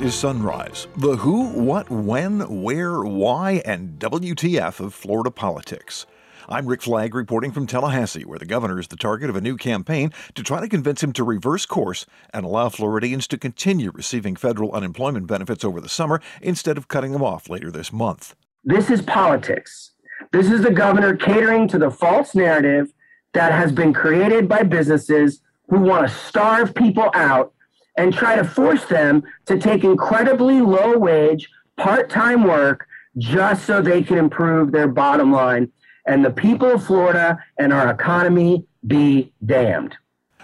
Is Sunrise, the who, what, when, where, why, and WTF of Florida politics. I'm Rick Flagg reporting from Tallahassee, where the governor is the target of a new campaign to try to convince him to reverse course and allow Floridians to continue receiving federal unemployment benefits over the summer instead of cutting them off later this month. This is politics. This is the governor catering to the false narrative that has been created by businesses who want to starve people out and try to force them to take incredibly low wage, part time work just so they can improve their bottom line. And the people of Florida and our economy be damned.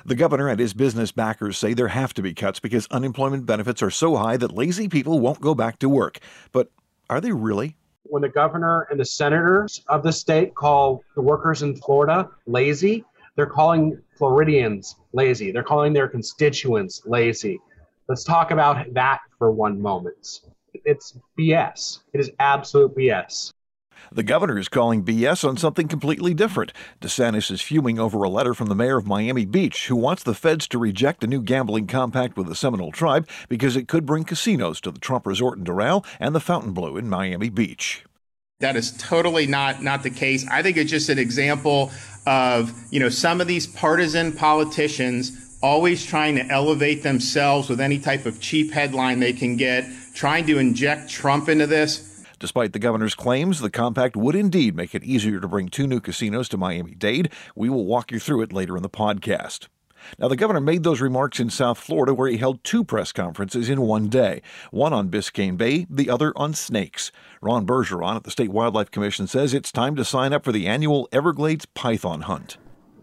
The governor and his business backers say there have to be cuts because unemployment benefits are so high that lazy people won't go back to work. But are they really? When the governor and the senators of the state call the workers in Florida lazy, they're calling Floridians lazy. They're calling their constituents lazy. Let's talk about that for one moment. It's BS. It is absolute BS. The governor is calling BS on something completely different. DeSantis is fuming over a letter from the mayor of Miami Beach who wants the feds to reject a new gambling compact with the Seminole tribe because it could bring casinos to the Trump Resort in Doral and the Fontainebleau in Miami Beach. That is totally not not the case. I think it's just an example of, you know, some of these partisan politicians always trying to elevate themselves with any type of cheap headline they can get, trying to inject Trump into this. Despite the governor's claims, the compact would indeed make it easier to bring two new casinos to Miami Dade. We will walk you through it later in the podcast. Now, the governor made those remarks in South Florida, where he held two press conferences in one day one on Biscayne Bay, the other on snakes. Ron Bergeron at the State Wildlife Commission says it's time to sign up for the annual Everglades Python Hunt.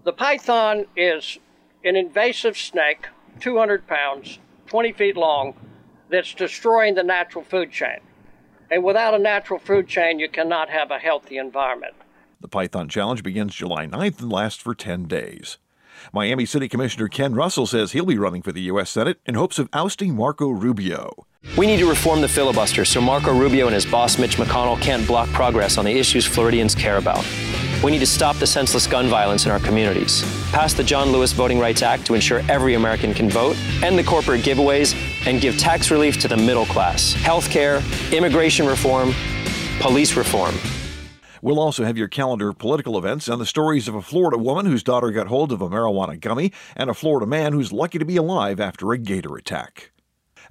The python is an invasive snake, 200 pounds, 20 feet long, that's destroying the natural food chain. And without a natural food chain, you cannot have a healthy environment. The Python Challenge begins July 9th and lasts for 10 days. Miami City Commissioner Ken Russell says he'll be running for the U.S. Senate in hopes of ousting Marco Rubio. We need to reform the filibuster so Marco Rubio and his boss Mitch McConnell can't block progress on the issues Floridians care about. We need to stop the senseless gun violence in our communities, pass the John Lewis Voting Rights Act to ensure every American can vote, end the corporate giveaways, and give tax relief to the middle class, health care, immigration reform, police reform. We'll also have your calendar of political events and the stories of a Florida woman whose daughter got hold of a marijuana gummy and a Florida man who's lucky to be alive after a gator attack.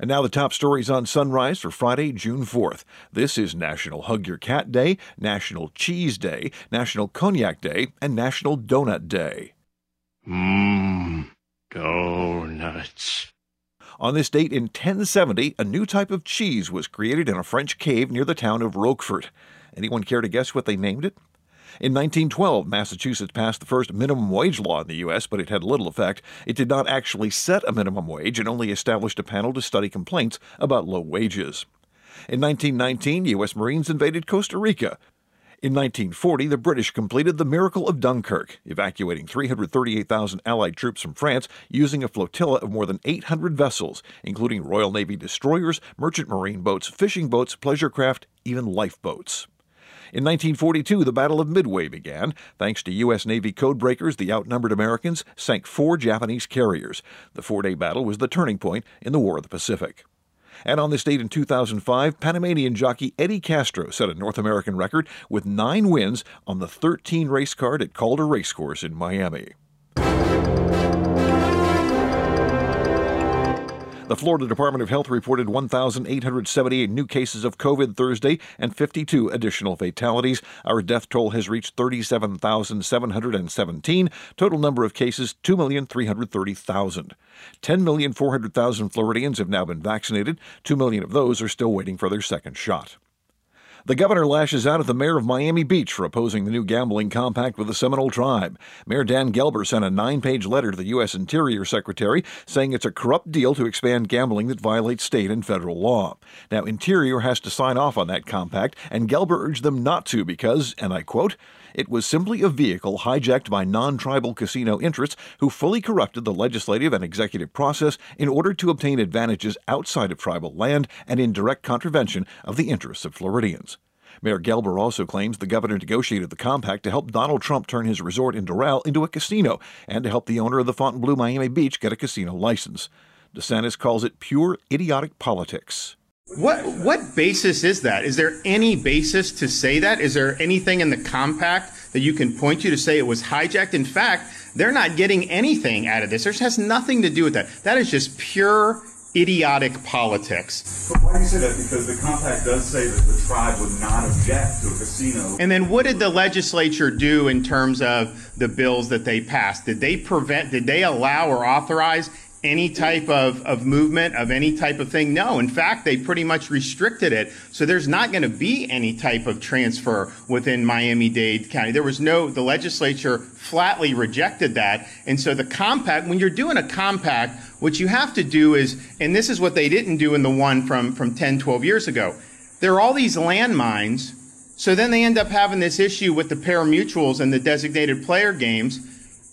And now the top stories on Sunrise for Friday, June 4th. This is National Hug Your Cat Day, National Cheese Day, National Cognac Day, and National Donut Day. Mmm, donuts. On this date in 1070, a new type of cheese was created in a French cave near the town of Roquefort. Anyone care to guess what they named it? In 1912, Massachusetts passed the first minimum wage law in the U.S., but it had little effect. It did not actually set a minimum wage and only established a panel to study complaints about low wages. In 1919, U.S. Marines invaded Costa Rica. In 1940, the British completed the Miracle of Dunkirk, evacuating 338,000 Allied troops from France using a flotilla of more than 800 vessels, including Royal Navy destroyers, merchant marine boats, fishing boats, pleasure craft, even lifeboats. In 1942, the Battle of Midway began. Thanks to U.S. Navy codebreakers, the outnumbered Americans sank four Japanese carriers. The four day battle was the turning point in the War of the Pacific. And on this date in 2005, Panamanian jockey Eddie Castro set a North American record with nine wins on the 13 race card at Calder Racecourse in Miami. The Florida Department of Health reported 1,878 new cases of COVID Thursday and 52 additional fatalities. Our death toll has reached 37,717. Total number of cases 2,330,000. 10,400,000 Floridians have now been vaccinated. 2 million of those are still waiting for their second shot. The governor lashes out at the mayor of Miami Beach for opposing the new gambling compact with the Seminole tribe. Mayor Dan Gelber sent a nine page letter to the U.S. Interior Secretary saying it's a corrupt deal to expand gambling that violates state and federal law. Now, Interior has to sign off on that compact, and Gelber urged them not to because, and I quote, it was simply a vehicle hijacked by non tribal casino interests who fully corrupted the legislative and executive process in order to obtain advantages outside of tribal land and in direct contravention of the interests of Floridians. Mayor Gelber also claims the governor negotiated the compact to help Donald Trump turn his resort in Doral into a casino and to help the owner of the Fontainebleau Miami Beach get a casino license. DeSantis calls it pure idiotic politics. What what basis is that? Is there any basis to say that? Is there anything in the compact that you can point to to say it was hijacked? In fact, they're not getting anything out of this. This has nothing to do with that. That is just pure idiotic politics. But why do you say that? Because the compact does say that the tribe would not object to a casino. And then what did the legislature do in terms of the bills that they passed? Did they prevent, did they allow or authorize any type of, of movement of any type of thing. No, in fact, they pretty much restricted it. So there's not going to be any type of transfer within Miami Dade County. There was no, the legislature flatly rejected that. And so the compact, when you're doing a compact, what you have to do is, and this is what they didn't do in the one from, from 10, 12 years ago. There are all these landmines. So then they end up having this issue with the pari-mutuels and the designated player games.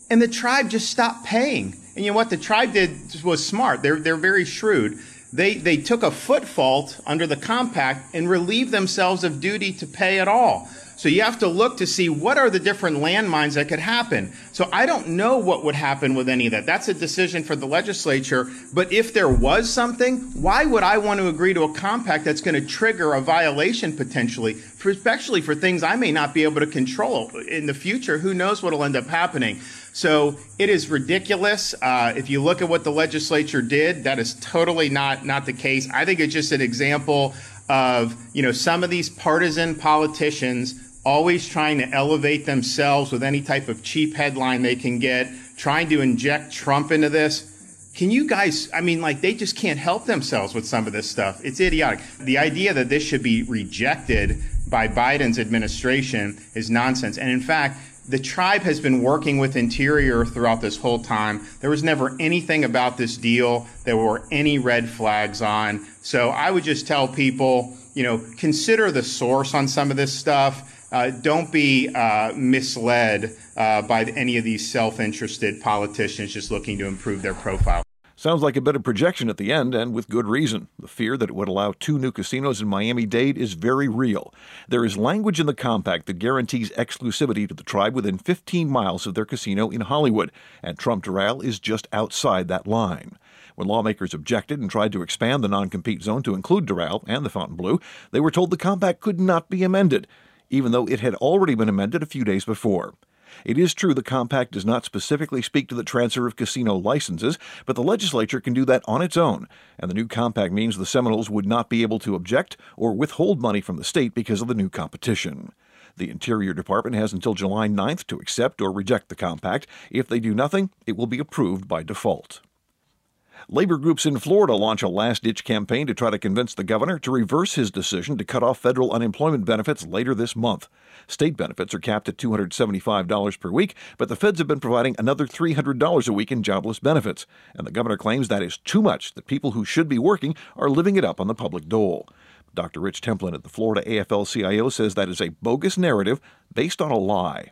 And the tribe just stopped paying. And you know what the tribe did was smart. They're they're very shrewd. They they took a foot fault under the compact and relieved themselves of duty to pay at all. So you have to look to see what are the different landmines that could happen. So I don't know what would happen with any of that. That's a decision for the legislature. But if there was something, why would I want to agree to a compact that's going to trigger a violation potentially, especially for things I may not be able to control in the future? Who knows what will end up happening? So it is ridiculous. Uh, if you look at what the legislature did, that is totally not not the case. I think it's just an example of you know some of these partisan politicians always trying to elevate themselves with any type of cheap headline they can get, trying to inject Trump into this. Can you guys, I mean, like, they just can't help themselves with some of this stuff. It's idiotic. The idea that this should be rejected by Biden's administration is nonsense. And in fact, the tribe has been working with Interior throughout this whole time. There was never anything about this deal. There were any red flags on. So I would just tell people, you know, consider the source on some of this stuff uh, don't be uh, misled uh, by any of these self interested politicians just looking to improve their profile. Sounds like a bit of projection at the end, and with good reason. The fear that it would allow two new casinos in Miami Dade is very real. There is language in the compact that guarantees exclusivity to the tribe within 15 miles of their casino in Hollywood, and Trump Doral is just outside that line. When lawmakers objected and tried to expand the non compete zone to include Doral and the Fontainebleau, they were told the compact could not be amended even though it had already been amended a few days before. It is true the compact does not specifically speak to the transfer of casino licenses, but the legislature can do that on its own, and the new compact means the Seminoles would not be able to object or withhold money from the state because of the new competition. The Interior Department has until July 9th to accept or reject the compact. If they do nothing, it will be approved by default. Labor groups in Florida launch a last ditch campaign to try to convince the governor to reverse his decision to cut off federal unemployment benefits later this month. State benefits are capped at $275 per week, but the feds have been providing another $300 a week in jobless benefits. And the governor claims that is too much, that people who should be working are living it up on the public dole. Dr. Rich Templin at the Florida AFL CIO says that is a bogus narrative based on a lie.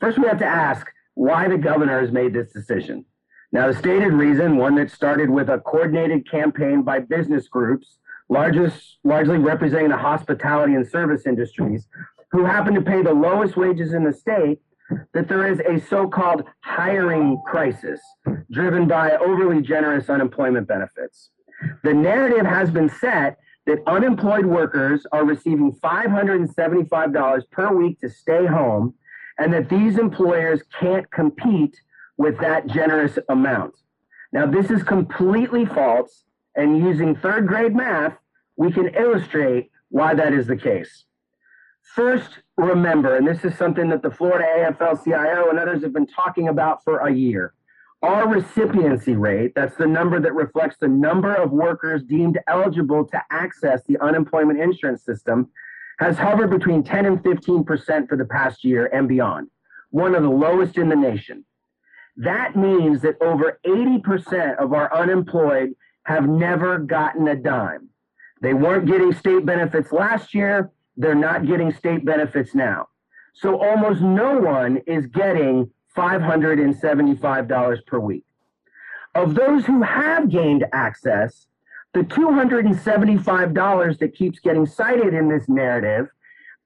First, we have to ask why the governor has made this decision. Now, the stated reason, one that started with a coordinated campaign by business groups, largest, largely representing the hospitality and service industries, who happen to pay the lowest wages in the state, that there is a so called hiring crisis driven by overly generous unemployment benefits. The narrative has been set that unemployed workers are receiving $575 per week to stay home and that these employers can't compete with that generous amount. Now, this is completely false, and using third grade math, we can illustrate why that is the case. First, remember, and this is something that the Florida AFL CIO and others have been talking about for a year. Our recipiency rate, that's the number that reflects the number of workers deemed eligible to access the unemployment insurance system, has hovered between 10 and 15% for the past year and beyond, one of the lowest in the nation. That means that over 80% of our unemployed have never gotten a dime. They weren't getting state benefits last year. They're not getting state benefits now. So almost no one is getting $575 per week. Of those who have gained access, the $275 that keeps getting cited in this narrative,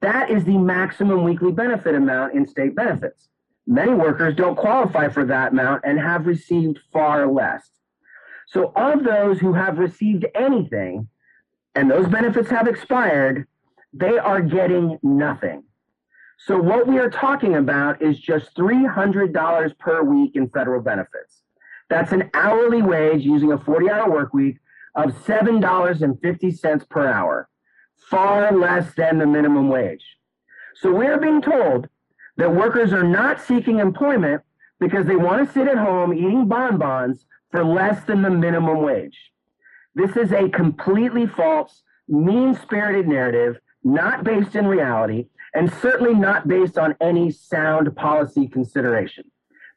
that is the maximum weekly benefit amount in state benefits. Many workers don't qualify for that amount and have received far less. So, of those who have received anything, and those benefits have expired, they are getting nothing. So, what we are talking about is just $300 per week in federal benefits. That's an hourly wage using a 40 hour work week of $7.50 per hour, far less than the minimum wage. So, we're being told that workers are not seeking employment because they want to sit at home eating bonbons for less than the minimum wage. This is a completely false, mean spirited narrative, not based in reality, and certainly not based on any sound policy consideration.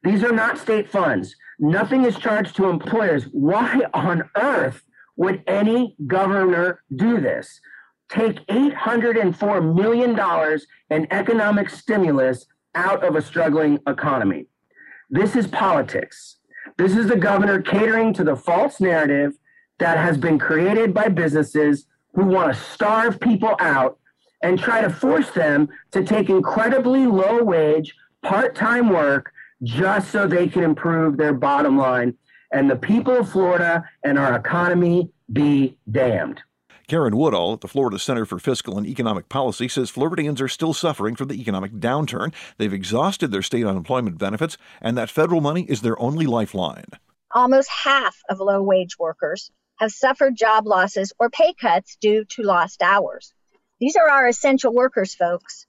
These are not state funds. Nothing is charged to employers. Why on earth would any governor do this? Take $804 million in economic stimulus out of a struggling economy. This is politics. This is the governor catering to the false narrative that has been created by businesses who want to starve people out and try to force them to take incredibly low wage, part time work just so they can improve their bottom line. And the people of Florida and our economy be damned. Karen Woodall at the Florida Center for Fiscal and Economic Policy says Floridians are still suffering from the economic downturn. They've exhausted their state unemployment benefits, and that federal money is their only lifeline. Almost half of low wage workers have suffered job losses or pay cuts due to lost hours. These are our essential workers, folks.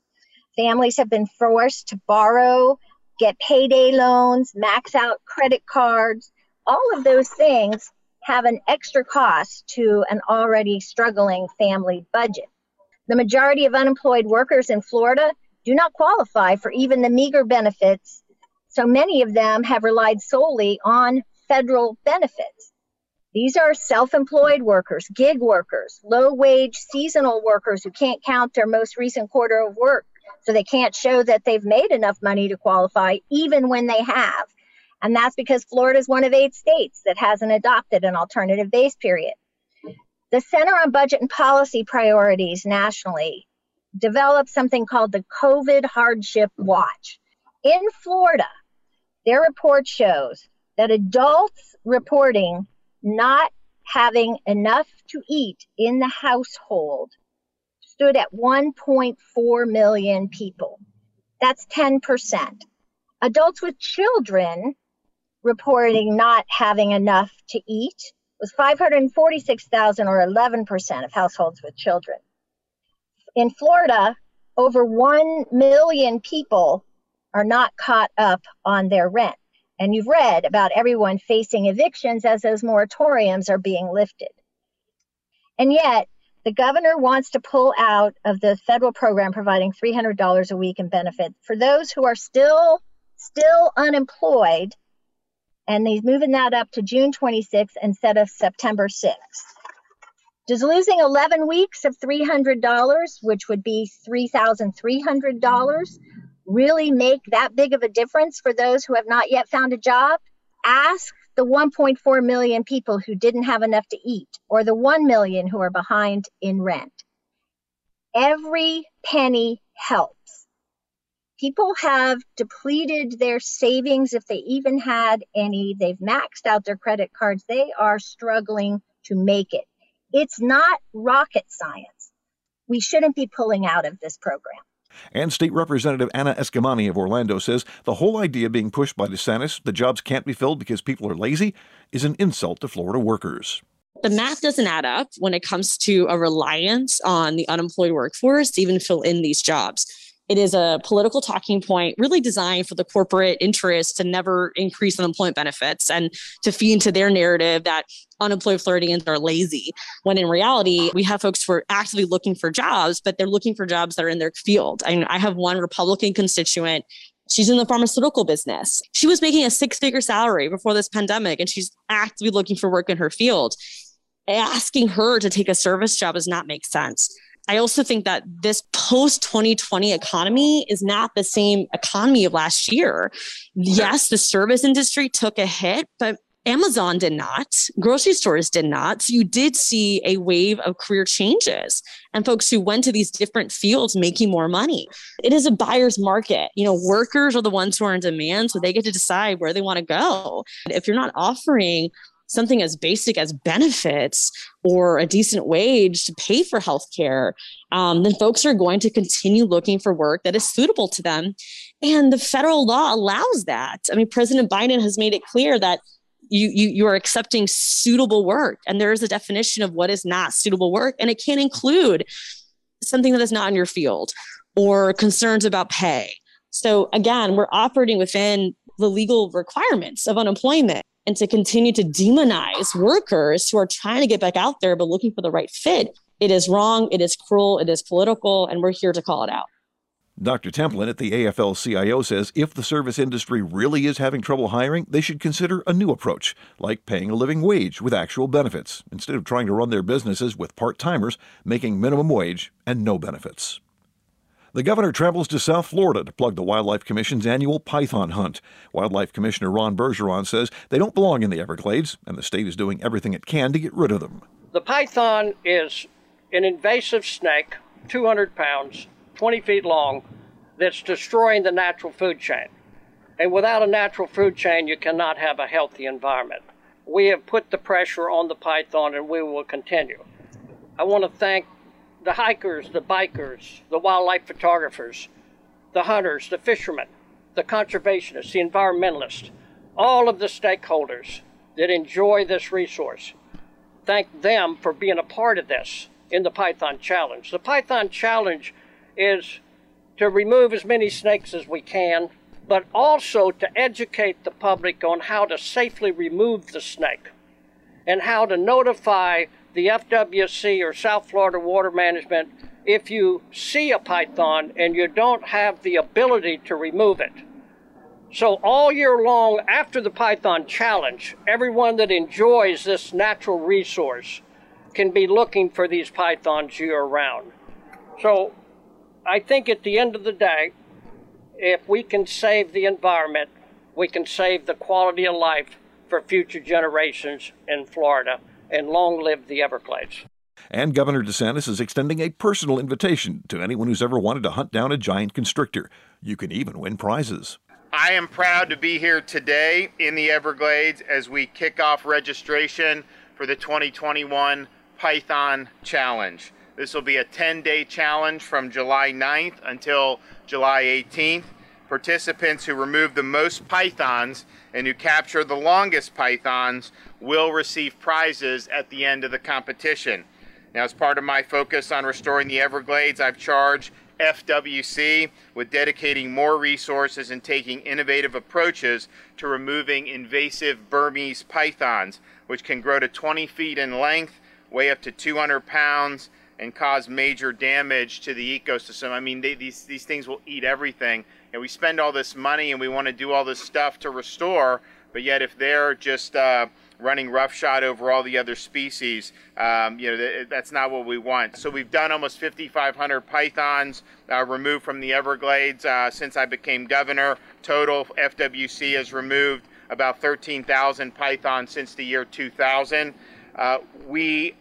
Families have been forced to borrow, get payday loans, max out credit cards. All of those things have an extra cost to an already struggling family budget. The majority of unemployed workers in Florida do not qualify for even the meager benefits, so many of them have relied solely on federal benefits. These are self employed workers, gig workers, low wage seasonal workers who can't count their most recent quarter of work, so they can't show that they've made enough money to qualify, even when they have. And that's because Florida is one of eight states that hasn't adopted an alternative base period. The Center on Budget and Policy Priorities nationally developed something called the COVID Hardship Watch. In Florida, their report shows that adults reporting not having enough to eat in the household stood at 1.4 million people. That's 10%. Adults with children reporting not having enough to eat was 546,000 or 11% of households with children. In Florida, over 1 million people are not caught up on their rent. And you've read about everyone facing evictions as those moratoriums are being lifted. And yet, the governor wants to pull out of the federal program providing $300 a week in benefit for those who are still still unemployed and he's moving that up to June 26th instead of September 6th. Does losing 11 weeks of $300, which would be $3,300, really make that big of a difference for those who have not yet found a job? Ask the 1.4 million people who didn't have enough to eat, or the 1 million who are behind in rent. Every penny helps people have depleted their savings if they even had any. They've maxed out their credit cards. They are struggling to make it. It's not rocket science. We shouldn't be pulling out of this program. And State Representative Anna Eskamani of Orlando says the whole idea being pushed by DeSantis, the jobs can't be filled because people are lazy, is an insult to Florida workers the math doesn't add up when it comes to a reliance on the unemployed workforce to even fill in these jobs. It is a political talking point really designed for the corporate interests to never increase unemployment benefits and to feed into their narrative that unemployed Floridians are lazy. When in reality, we have folks who are actively looking for jobs, but they're looking for jobs that are in their field. I, mean, I have one Republican constituent She's in the pharmaceutical business. She was making a six figure salary before this pandemic, and she's actively looking for work in her field. Asking her to take a service job does not make sense. I also think that this post 2020 economy is not the same economy of last year. Yes, the service industry took a hit, but Amazon did not, grocery stores did not. So you did see a wave of career changes and folks who went to these different fields making more money. It is a buyer's market. You know, workers are the ones who are in demand, so they get to decide where they want to go. If you're not offering something as basic as benefits or a decent wage to pay for healthcare, um, then folks are going to continue looking for work that is suitable to them. And the federal law allows that. I mean, President Biden has made it clear that you, you you are accepting suitable work and there is a definition of what is not suitable work and it can include something that is not in your field or concerns about pay so again we're operating within the legal requirements of unemployment and to continue to demonize workers who are trying to get back out there but looking for the right fit it is wrong it is cruel it is political and we're here to call it out Dr. Templin at the AFL CIO says if the service industry really is having trouble hiring, they should consider a new approach, like paying a living wage with actual benefits, instead of trying to run their businesses with part timers making minimum wage and no benefits. The governor travels to South Florida to plug the Wildlife Commission's annual python hunt. Wildlife Commissioner Ron Bergeron says they don't belong in the Everglades, and the state is doing everything it can to get rid of them. The python is an invasive snake, 200 pounds, 20 feet long that's destroying the natural food chain. And without a natural food chain, you cannot have a healthy environment. We have put the pressure on the python and we will continue. I want to thank the hikers, the bikers, the wildlife photographers, the hunters, the fishermen, the conservationists, the environmentalists, all of the stakeholders that enjoy this resource. Thank them for being a part of this in the Python Challenge. The Python Challenge is to remove as many snakes as we can, but also to educate the public on how to safely remove the snake and how to notify the FWC or South Florida Water Management if you see a python and you don't have the ability to remove it. So, all year long after the Python Challenge, everyone that enjoys this natural resource can be looking for these pythons year round. So, I think at the end of the day, if we can save the environment, we can save the quality of life for future generations in Florida, and long live the Everglades. And Governor DeSantis is extending a personal invitation to anyone who's ever wanted to hunt down a giant constrictor. You can even win prizes. I am proud to be here today in the Everglades as we kick off registration for the 2021 Python Challenge. This will be a 10 day challenge from July 9th until July 18th. Participants who remove the most pythons and who capture the longest pythons will receive prizes at the end of the competition. Now, as part of my focus on restoring the Everglades, I've charged FWC with dedicating more resources and taking innovative approaches to removing invasive Burmese pythons, which can grow to 20 feet in length, weigh up to 200 pounds, and cause major damage to the ecosystem. I mean, they, these these things will eat everything, and we spend all this money and we want to do all this stuff to restore, but yet if they're just uh, running roughshod over all the other species, um, you know, th- that's not what we want. So we've done almost 5,500 pythons uh, removed from the Everglades uh, since I became governor. Total FWC has removed about 13,000 pythons since the year 2000. Uh, we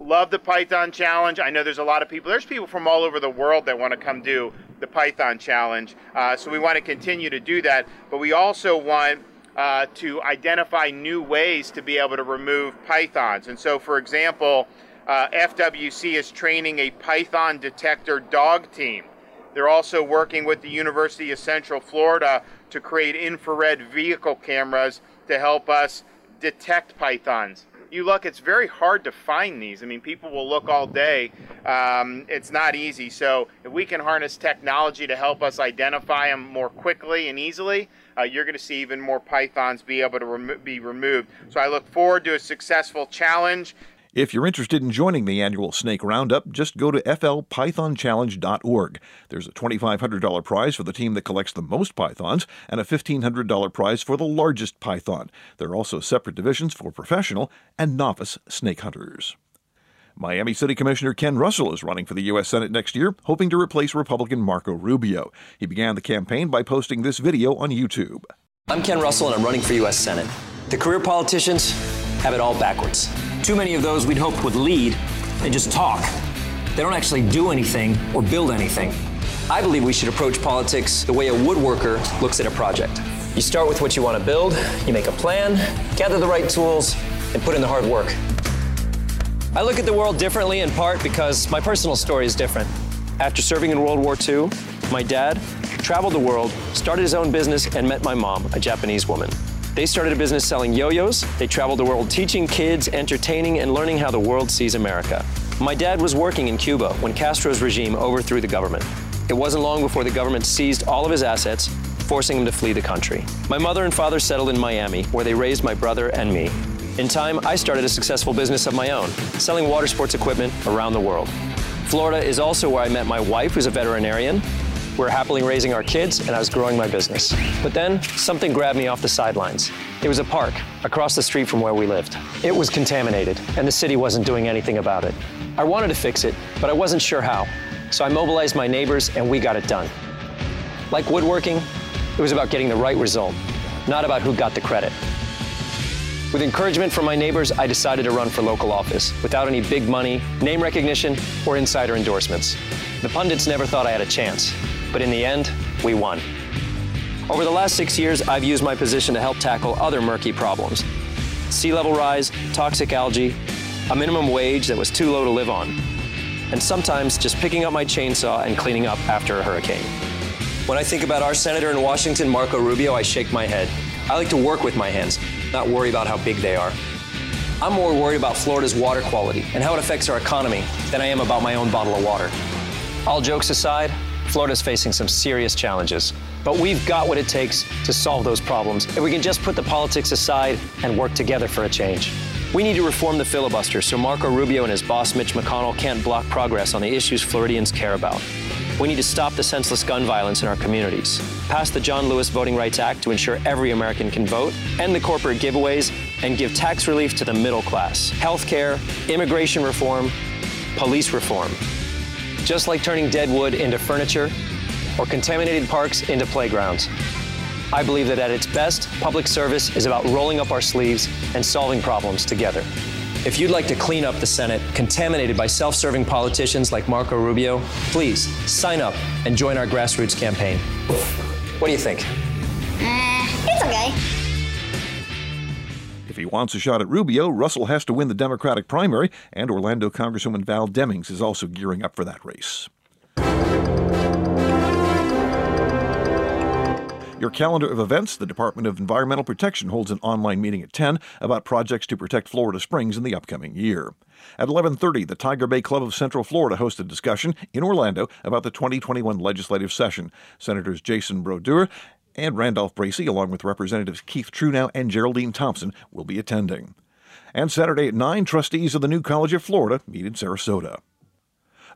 love the Python Challenge. I know there's a lot of people. There's people from all over the world that want to come do the Python Challenge. Uh, so we want to continue to do that. But we also want uh, to identify new ways to be able to remove pythons. And so, for example, uh, FWC is training a Python detector dog team. They're also working with the University of Central Florida to create infrared vehicle cameras to help us detect pythons you look, it's very hard to find these. I mean, people will look all day. Um, it's not easy. So if we can harness technology to help us identify them more quickly and easily, uh, you're going to see even more pythons be able to remo- be removed. So I look forward to a successful challenge. If you're interested in joining the annual Snake Roundup, just go to flpythonchallenge.org. There's a $2,500 prize for the team that collects the most pythons and a $1,500 prize for the largest python. There are also separate divisions for professional and novice snake hunters. Miami City Commissioner Ken Russell is running for the U.S. Senate next year, hoping to replace Republican Marco Rubio. He began the campaign by posting this video on YouTube. I'm Ken Russell, and I'm running for U.S. Senate. The career politicians have it all backwards. Too many of those we'd hoped would lead and just talk. They don't actually do anything or build anything. I believe we should approach politics the way a woodworker looks at a project. You start with what you want to build, you make a plan, gather the right tools, and put in the hard work. I look at the world differently in part because my personal story is different. After serving in World War II, my dad traveled the world, started his own business, and met my mom, a Japanese woman. They started a business selling yo yo's. They traveled the world teaching kids, entertaining, and learning how the world sees America. My dad was working in Cuba when Castro's regime overthrew the government. It wasn't long before the government seized all of his assets, forcing him to flee the country. My mother and father settled in Miami, where they raised my brother and me. In time, I started a successful business of my own, selling water sports equipment around the world. Florida is also where I met my wife, who's a veterinarian. We're happily raising our kids, and I was growing my business. But then, something grabbed me off the sidelines. It was a park across the street from where we lived. It was contaminated, and the city wasn't doing anything about it. I wanted to fix it, but I wasn't sure how. So I mobilized my neighbors, and we got it done. Like woodworking, it was about getting the right result, not about who got the credit. With encouragement from my neighbors, I decided to run for local office without any big money, name recognition, or insider endorsements. The pundits never thought I had a chance, but in the end, we won. Over the last six years, I've used my position to help tackle other murky problems sea level rise, toxic algae, a minimum wage that was too low to live on, and sometimes just picking up my chainsaw and cleaning up after a hurricane. When I think about our senator in Washington, Marco Rubio, I shake my head. I like to work with my hands, not worry about how big they are. I'm more worried about Florida's water quality and how it affects our economy than I am about my own bottle of water. All jokes aside, Florida's facing some serious challenges, but we've got what it takes to solve those problems if we can just put the politics aside and work together for a change. We need to reform the filibuster so Marco Rubio and his boss Mitch McConnell can't block progress on the issues Floridians care about. We need to stop the senseless gun violence in our communities, pass the John Lewis Voting Rights Act to ensure every American can vote, end the corporate giveaways, and give tax relief to the middle class, health care, immigration reform, police reform. Just like turning dead wood into furniture or contaminated parks into playgrounds. I believe that at its best, public service is about rolling up our sleeves and solving problems together. If you'd like to clean up the Senate contaminated by self serving politicians like Marco Rubio, please sign up and join our grassroots campaign. What do you think? Uh, it's okay. Wants a shot at Rubio, Russell has to win the Democratic primary, and Orlando Congresswoman Val Demings is also gearing up for that race. Your calendar of events the Department of Environmental Protection holds an online meeting at 10 about projects to protect Florida Springs in the upcoming year. At 11:30, the Tiger Bay Club of Central Florida hosts a discussion in Orlando about the 2021 legislative session. Senators Jason Brodeur and Randolph Bracy, along with Representatives Keith Truenow and Geraldine Thompson, will be attending. And Saturday at 9, trustees of the New College of Florida meet in Sarasota.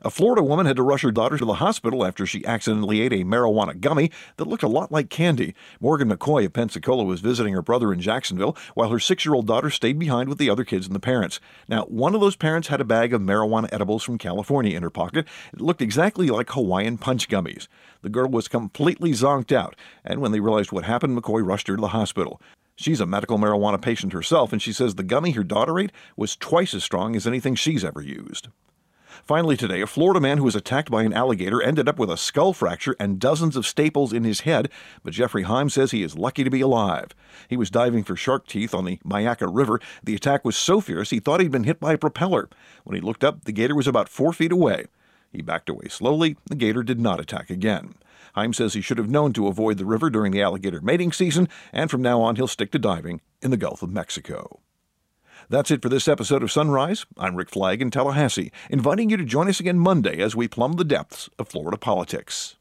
A Florida woman had to rush her daughter to the hospital after she accidentally ate a marijuana gummy that looked a lot like candy. Morgan McCoy of Pensacola was visiting her brother in Jacksonville while her six year old daughter stayed behind with the other kids and the parents. Now, one of those parents had a bag of marijuana edibles from California in her pocket. It looked exactly like Hawaiian punch gummies. The girl was completely zonked out, and when they realized what happened, McCoy rushed her to the hospital. She's a medical marijuana patient herself, and she says the gummy her daughter ate was twice as strong as anything she's ever used. Finally, today, a Florida man who was attacked by an alligator ended up with a skull fracture and dozens of staples in his head, but Jeffrey Heim says he is lucky to be alive. He was diving for shark teeth on the Myakka River. The attack was so fierce he thought he'd been hit by a propeller. When he looked up, the gator was about four feet away. He backed away slowly. The gator did not attack again. Heim says he should have known to avoid the river during the alligator mating season, and from now on he'll stick to diving in the Gulf of Mexico. That's it for this episode of Sunrise. I'm Rick Flagg in Tallahassee, inviting you to join us again Monday as we plumb the depths of Florida politics.